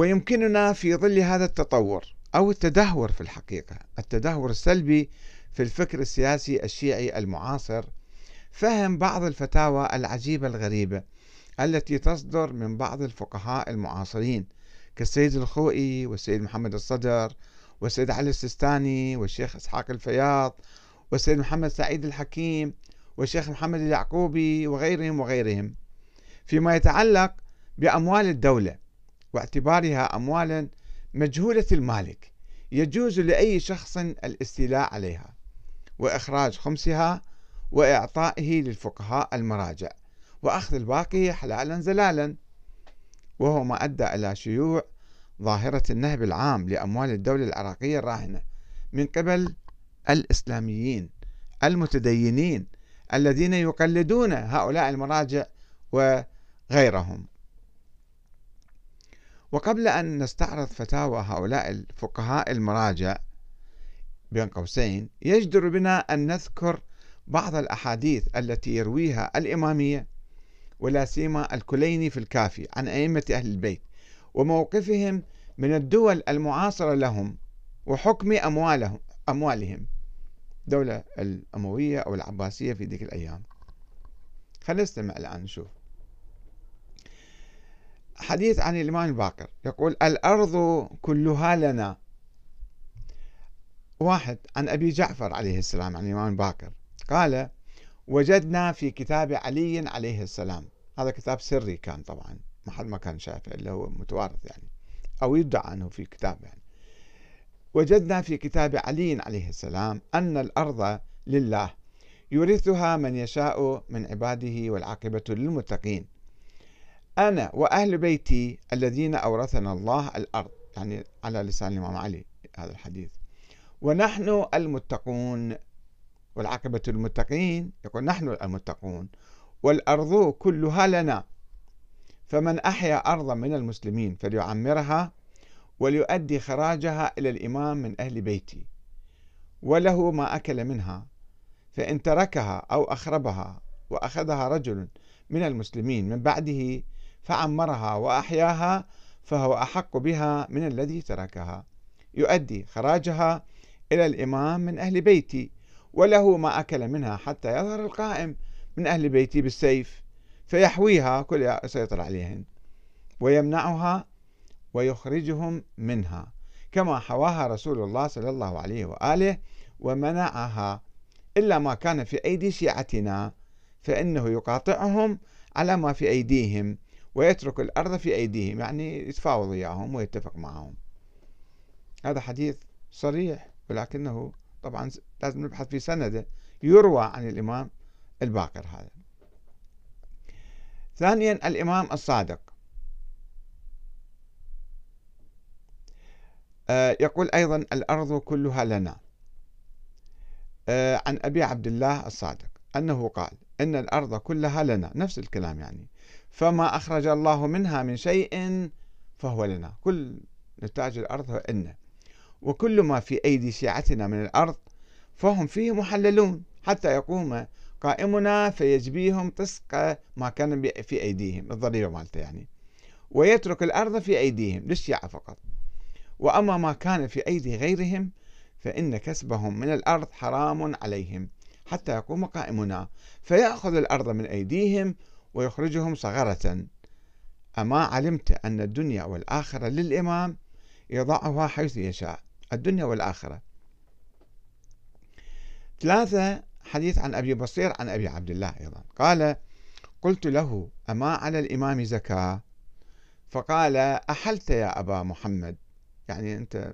ويمكننا في ظل هذا التطور أو التدهور في الحقيقة التدهور السلبي في الفكر السياسي الشيعي المعاصر. فهم بعض الفتاوى العجيبة الغريبة التي تصدر من بعض الفقهاء المعاصرين كالسيد الخوئي والسيد محمد الصدر والسيد علي السيستاني والشيخ إسحاق الفياض والسيد محمد سعيد الحكيم والشيخ محمد اليعقوبي وغيرهم وغيرهم. فيما يتعلق بأموال الدولة واعتبارها أموالا مجهولة المالك. يجوز لأي شخص الاستيلاء عليها وإخراج خمسها وإعطائه للفقهاء المراجع وأخذ الباقي حلالا زلالا. وهو ما أدى إلى شيوع ظاهرة النهب العام لأموال الدولة العراقية الراهنة من قبل الإسلاميين المتدينين الذين يقلدون هؤلاء المراجع وغيرهم. وقبل أن نستعرض فتاوى هؤلاء الفقهاء المراجع بين قوسين يجدر بنا أن نذكر بعض الأحاديث التي يرويها الإمامية ولا سيما الكليني في الكافي عن أئمة أهل البيت وموقفهم من الدول المعاصرة لهم وحكم أموالهم أموالهم الدولة الأموية أو العباسية في ذيك الأيام. خلينا نستمع الآن نشوف. حديث عن الإمام الباقر. يقول الأرض كلها لنا. واحد عن أبي جعفر عليه السلام عن الإمام الباقر. قال وجدنا في كتاب علي عليه السلام. هذا كتاب سري كان طبعا. ما حد ما كان شايفه إلا هو متوارث يعني. أو يدعى أنه في كتاب يعني. وجدنا في كتاب علي عليه السلام أن الأرض لله. يورثها من يشاء من عباده والعاقبة للمتقين. أنا وأهل بيتي الذين أورثنا الله الأرض يعني على لسان الإمام علي هذا الحديث. ونحن المتقون والعاقبة للمتقين يقول نحن المتقون والأرض كلها لنا. فمن أحيا أرضا من المسلمين فليعمرها وليؤدي خراجها إلى الإمام من أهل بيتي. وله ما أكل منها فإن تركها أو أخربها وأخذها رجل من المسلمين من بعده فعمرها وأحياها فهو أحق بها من الذي تركها. يؤدي خراجها إلى الإمام من أهل بيتي وله ما أكل منها حتى يظهر القائم من أهل بيتي بالسيف فيحويها كل يسيطر عليهن ويمنعها ويخرجهم منها كما حواها رسول الله صلى الله عليه وآله ومنعها. إلا ما كان في أيدي شيعتنا فإنه يقاطعهم على ما في أيديهم. ويترك الأرض في أيديهم يعني يتفاوض وياهم ويتفق معهم. هذا حديث صريح ولكنه طبعا لازم نبحث في سنده يروى عن الإمام الباقر هذا. ثانيا الإمام الصادق. آه، يقول أيضا الأرض كلها لنا. آه، عن أبي عبد الله الصادق أنه قال إن الأرض كلها لنا. نفس الكلام يعني. فما أخرج الله منها من شيء فهو لنا. كل نتاج الأرض هو إن. وكل ما في أيدي شيعتنا من الأرض فهم فيه محللون. حتى يقوم قائمنا فيجبيهم طسق ما كان في أيديهم. الضريبة مالته يعني. ويترك الأرض في أيديهم. للشيعة فقط. وأما ما كان في أيدي غيرهم فإن كسبهم من الأرض حرام عليهم. حتى يقوم قائمنا. فيأخذ الأرض من أيديهم ويخرجهم صغرة أما علمت أن الدنيا والآخرة للإمام يضعها حيث يشاء. الدنيا والآخرة. ثلاثة حديث عن أبي بصير عن أبي عبد الله أيضا. قال قلت له أما على الإمام زكاة؟ فقال أحلت يا أبا محمد. يعني أنت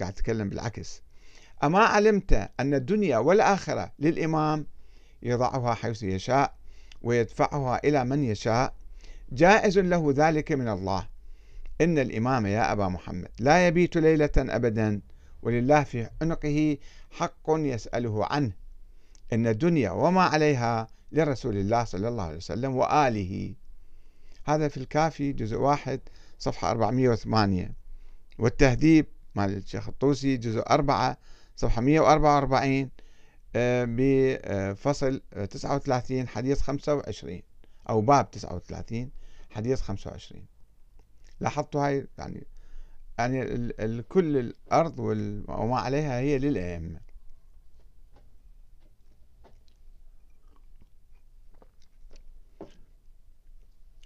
قاعد تتكلم بالعكس. أما علمت أن الدنيا والآخرة للإمام يضعها حيث يشاء ويدفعها إلى من يشاء جائز له ذلك من الله. إن الإمام يا أبا محمد لا يبيت ليلة أبدا ولله في عنقه حق يسأله عنه. إن الدنيا وما عليها لرسول الله صلى الله عليه وسلم وآله. هذا في الكافي جزء واحد صفحة 408 والتهذيب مال الشيخ الطوسي جزء أربعة صفحة 144 آه، بفصل 39 حديث 25 أو باب 39 حديث 25 لاحظتوا هاي؟ يعني يعني كل الأرض وما عليها هي للأئمة.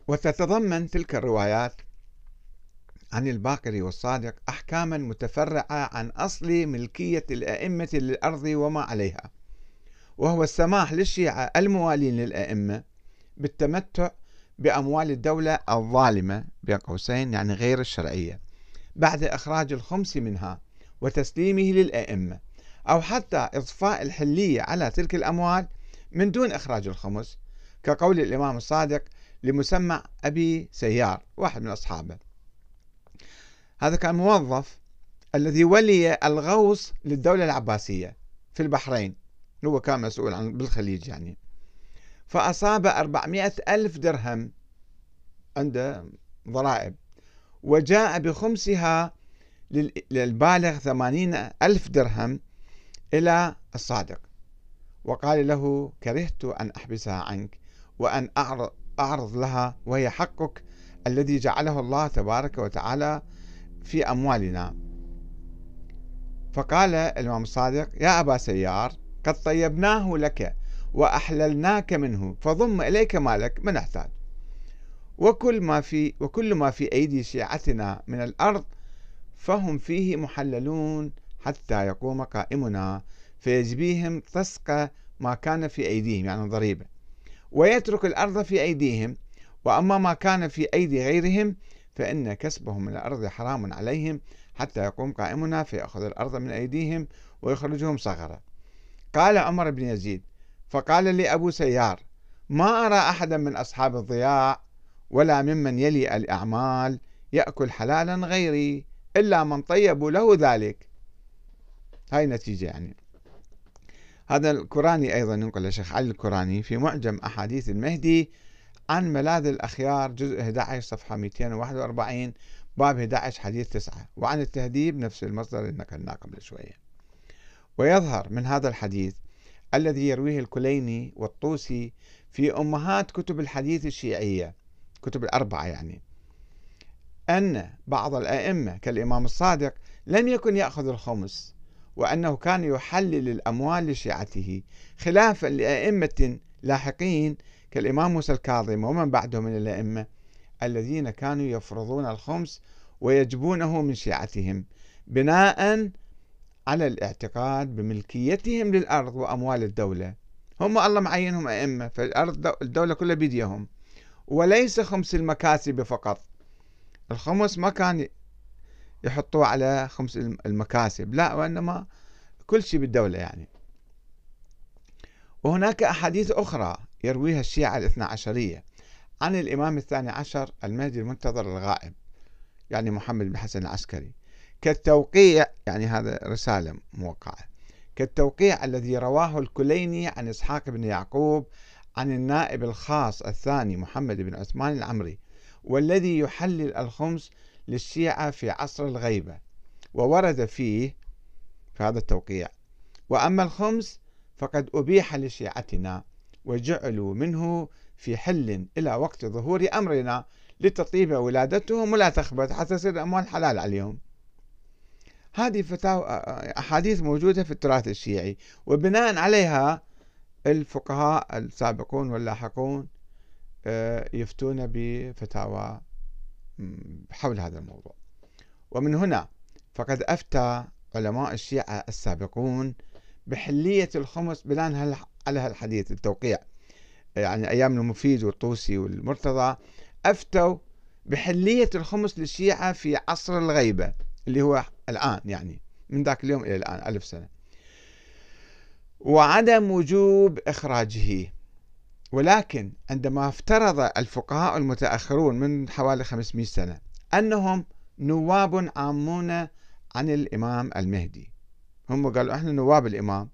وتتضمن تلك الروايات عن الباقر والصادق أحكاما متفرعة عن أصل ملكية الأئمة للأرض وما عليها. وهو السماح للشيعة الموالين للأئمة بالتمتع بأموال الدولة الظالمة بين قوسين يعني غير الشرعية بعد إخراج الخمس منها وتسليمه للأئمة أو حتى إضفاء الحلية على تلك الأموال من دون إخراج الخمس كقول الإمام الصادق لمسمع أبي سيار واحد من أصحابه. هذا كان موظف الذي ولي الغوص للدولة العباسية في البحرين. هو كان مسؤول عن بالخليج يعني. فأصاب أربعمائة ألف درهم عنده ضرائب وجاء بخمسها للبالغ ثمانين ألف درهم إلى الصادق. وقال له كرهت أن أحبسها عنك وأن أعرض لها وهي حقك الذي جعله الله تبارك وتعالى في أموالنا. فقال الإمام الصادق يا أبا سيار قد طيبناه لك وأحللناك منه فضم إليك مالك ما نحتاج وكل ما في وكل ما في أيدي شيعتنا من الأرض فهم فيه محللون حتى يقوم قائمنا فيجبيهم تسقى ما كان في أيديهم يعني ضريبة. ويترك الأرض في أيديهم وأما ما كان في أيدي غيرهم فإن كسبهم من الأرض حرام عليهم حتى يقوم قائمنا فيأخذ الأرض من أيديهم ويخرجهم صغرا. قال عمر بن يزيد فقال لي أبو سيار ما أرى أحدا من أصحاب الضياع ولا ممن يلي الأعمال يأكل حلالا غيري إلا من طيبوا له ذلك. هاي النتيجة يعني. هذا الكوراني أيضا ينقل الشيخ علي الكوراني في معجم أحاديث المهدي عن ملاذ الأخيار جزء 11 صفحة 241 باب 11 حديث 9 وعن التهذيب نفس المصدر اللي نقلناه قبل شوية. ويظهر من هذا الحديث الذي يرويه الكليني والطوسي في أمهات كتب الحديث الشيعية كتب الأربعة يعني أن بعض الأئمة كالإمام الصادق لم يكن يأخذ الخمس وأنه كان يحلل الأموال لشيعته خلافا لأئمة لاحقين كالإمام موسى الكاظم ومن بعده من الأئمة الذين كانوا يفرضون الخمس ويجبونه من شيعتهم بناء على الاعتقاد بملكيتهم للأرض وأموال الدولة. هم الله معينهم أئمة فالأرض الدولة كلها بيديهم. وليس خمس المكاسب فقط. الخمس ما كان يحطوه على خمس المكاسب لا وإنما كل شيء بالدولة يعني. وهناك أحاديث أخرى يرويها الشيعة الاثنى عشرية عن الإمام الثاني عشر المهدي المنتظر الغائب يعني محمد بن حسن العسكري. كالتوقيع يعني هذا رسالة موقعة. كالتوقيع الذي رواه الكليني عن إسحاق بن يعقوب عن النائب الخاص الثاني محمد بن عثمان العمري والذي يحلل الخمس للشيعة في عصر الغيبة. وورد فيه في هذا التوقيع وأما الخمس فقد أبيح لشيعتنا وجعلوا منه في حل إلى وقت ظهور أمرنا لتطيب ولادتهم ولا تخبت حتى تصير الأموال حلال عليهم. هذه فتاوى أحاديث موجودة في التراث الشيعي وبناء عليها الفقهاء السابقون واللاحقون آه، يفتون بفتاوى حول هذا الموضوع. ومن هنا فقد أفتى علماء الشيعة السابقون بحلية الخمس بناء على هالحديث التوقيع. يعني أيام المفيد والطوسي والمرتضى أفتوا بحلية الخمس للشيعة في عصر الغيبة اللي هو الآن يعني من ذاك اليوم إلى الآن ألف سنة. وعدم وجوب إخراجه. ولكن عندما افترض الفقهاء المتأخرون من حوالي 500 سنة أنهم نواب عامون عن الإمام المهدي. هم قالوا إحنا نواب الإمام.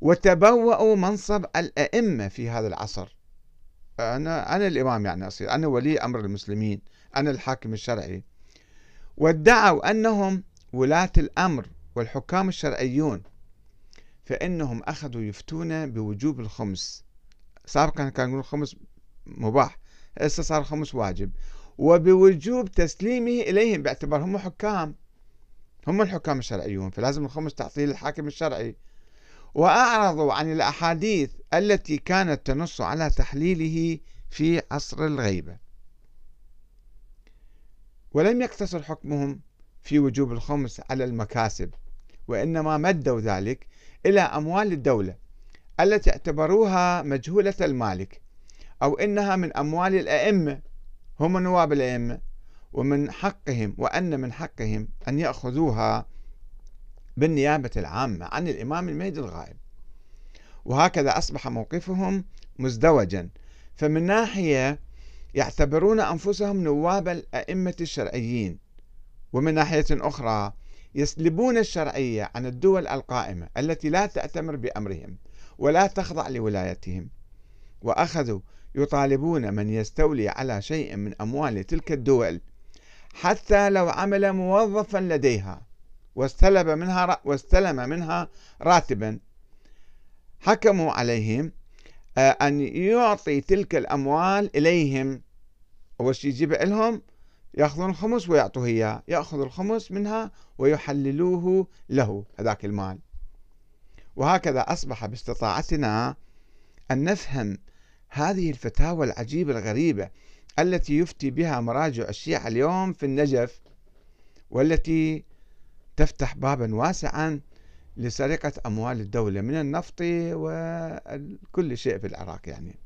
وتبوأوا منصب الأئمة في هذا العصر. أنا أنا الإمام يعني أصير أنا ولي أمر المسلمين أنا الحاكم الشرعي. وادعوا أنهم ولاة الأمر والحكام الشرعيون فإنهم أخذوا يفتون بوجوب الخمس. سابقا كان يقولون الخمس مباح هسه صار الخمس واجب. وبوجوب تسليمه إليهم باعتبار هم حكام. هم الحكام الشرعيون فلازم الخمس تعطيه للحاكم الشرعي. وأعرضوا عن الأحاديث التي كانت تنص على تحليله في عصر الغيبة. ولم يقتصر حكمهم في وجوب الخمس على المكاسب وإنما مدوا ذلك إلى أموال الدولة التي اعتبروها مجهولة المالك أو إنها من أموال الأئمة هم نواب الأئمة. ومن حقهم وأن من حقهم أن يأخذوها بالنيابة العامة عن الإمام المهدي الغائب. وهكذا أصبح موقفهم مزدوجا. فمن ناحية يعتبرون أنفسهم نواب الأئمة الشرعيين ومن ناحية أخرى يسلبون الشرعية عن الدول القائمة التي لا تأتمر بأمرهم ولا تخضع لولايتهم. وأخذوا يطالبون من يستولي على شيء من أموال تلك الدول حتى لو عمل موظفا لديها واستلب منها واستلم منها راتبا. حكموا عليهم آه، أن يعطي تلك الأموال إليهم. أول شيء يجيبها لهم يأخذون الخمس ويعطوه إياه. يأخذ الخمس منها ويحللوه له هذاك المال. وهكذا أصبح باستطاعتنا أن نفهم هذه الفتاوى العجيبة الغريبة التي يفتي بها مراجع الشيعة اليوم في النجف والتي تفتح بابا واسعا لسرقة أموال الدولة من النفط وكل شيء في العراق يعني.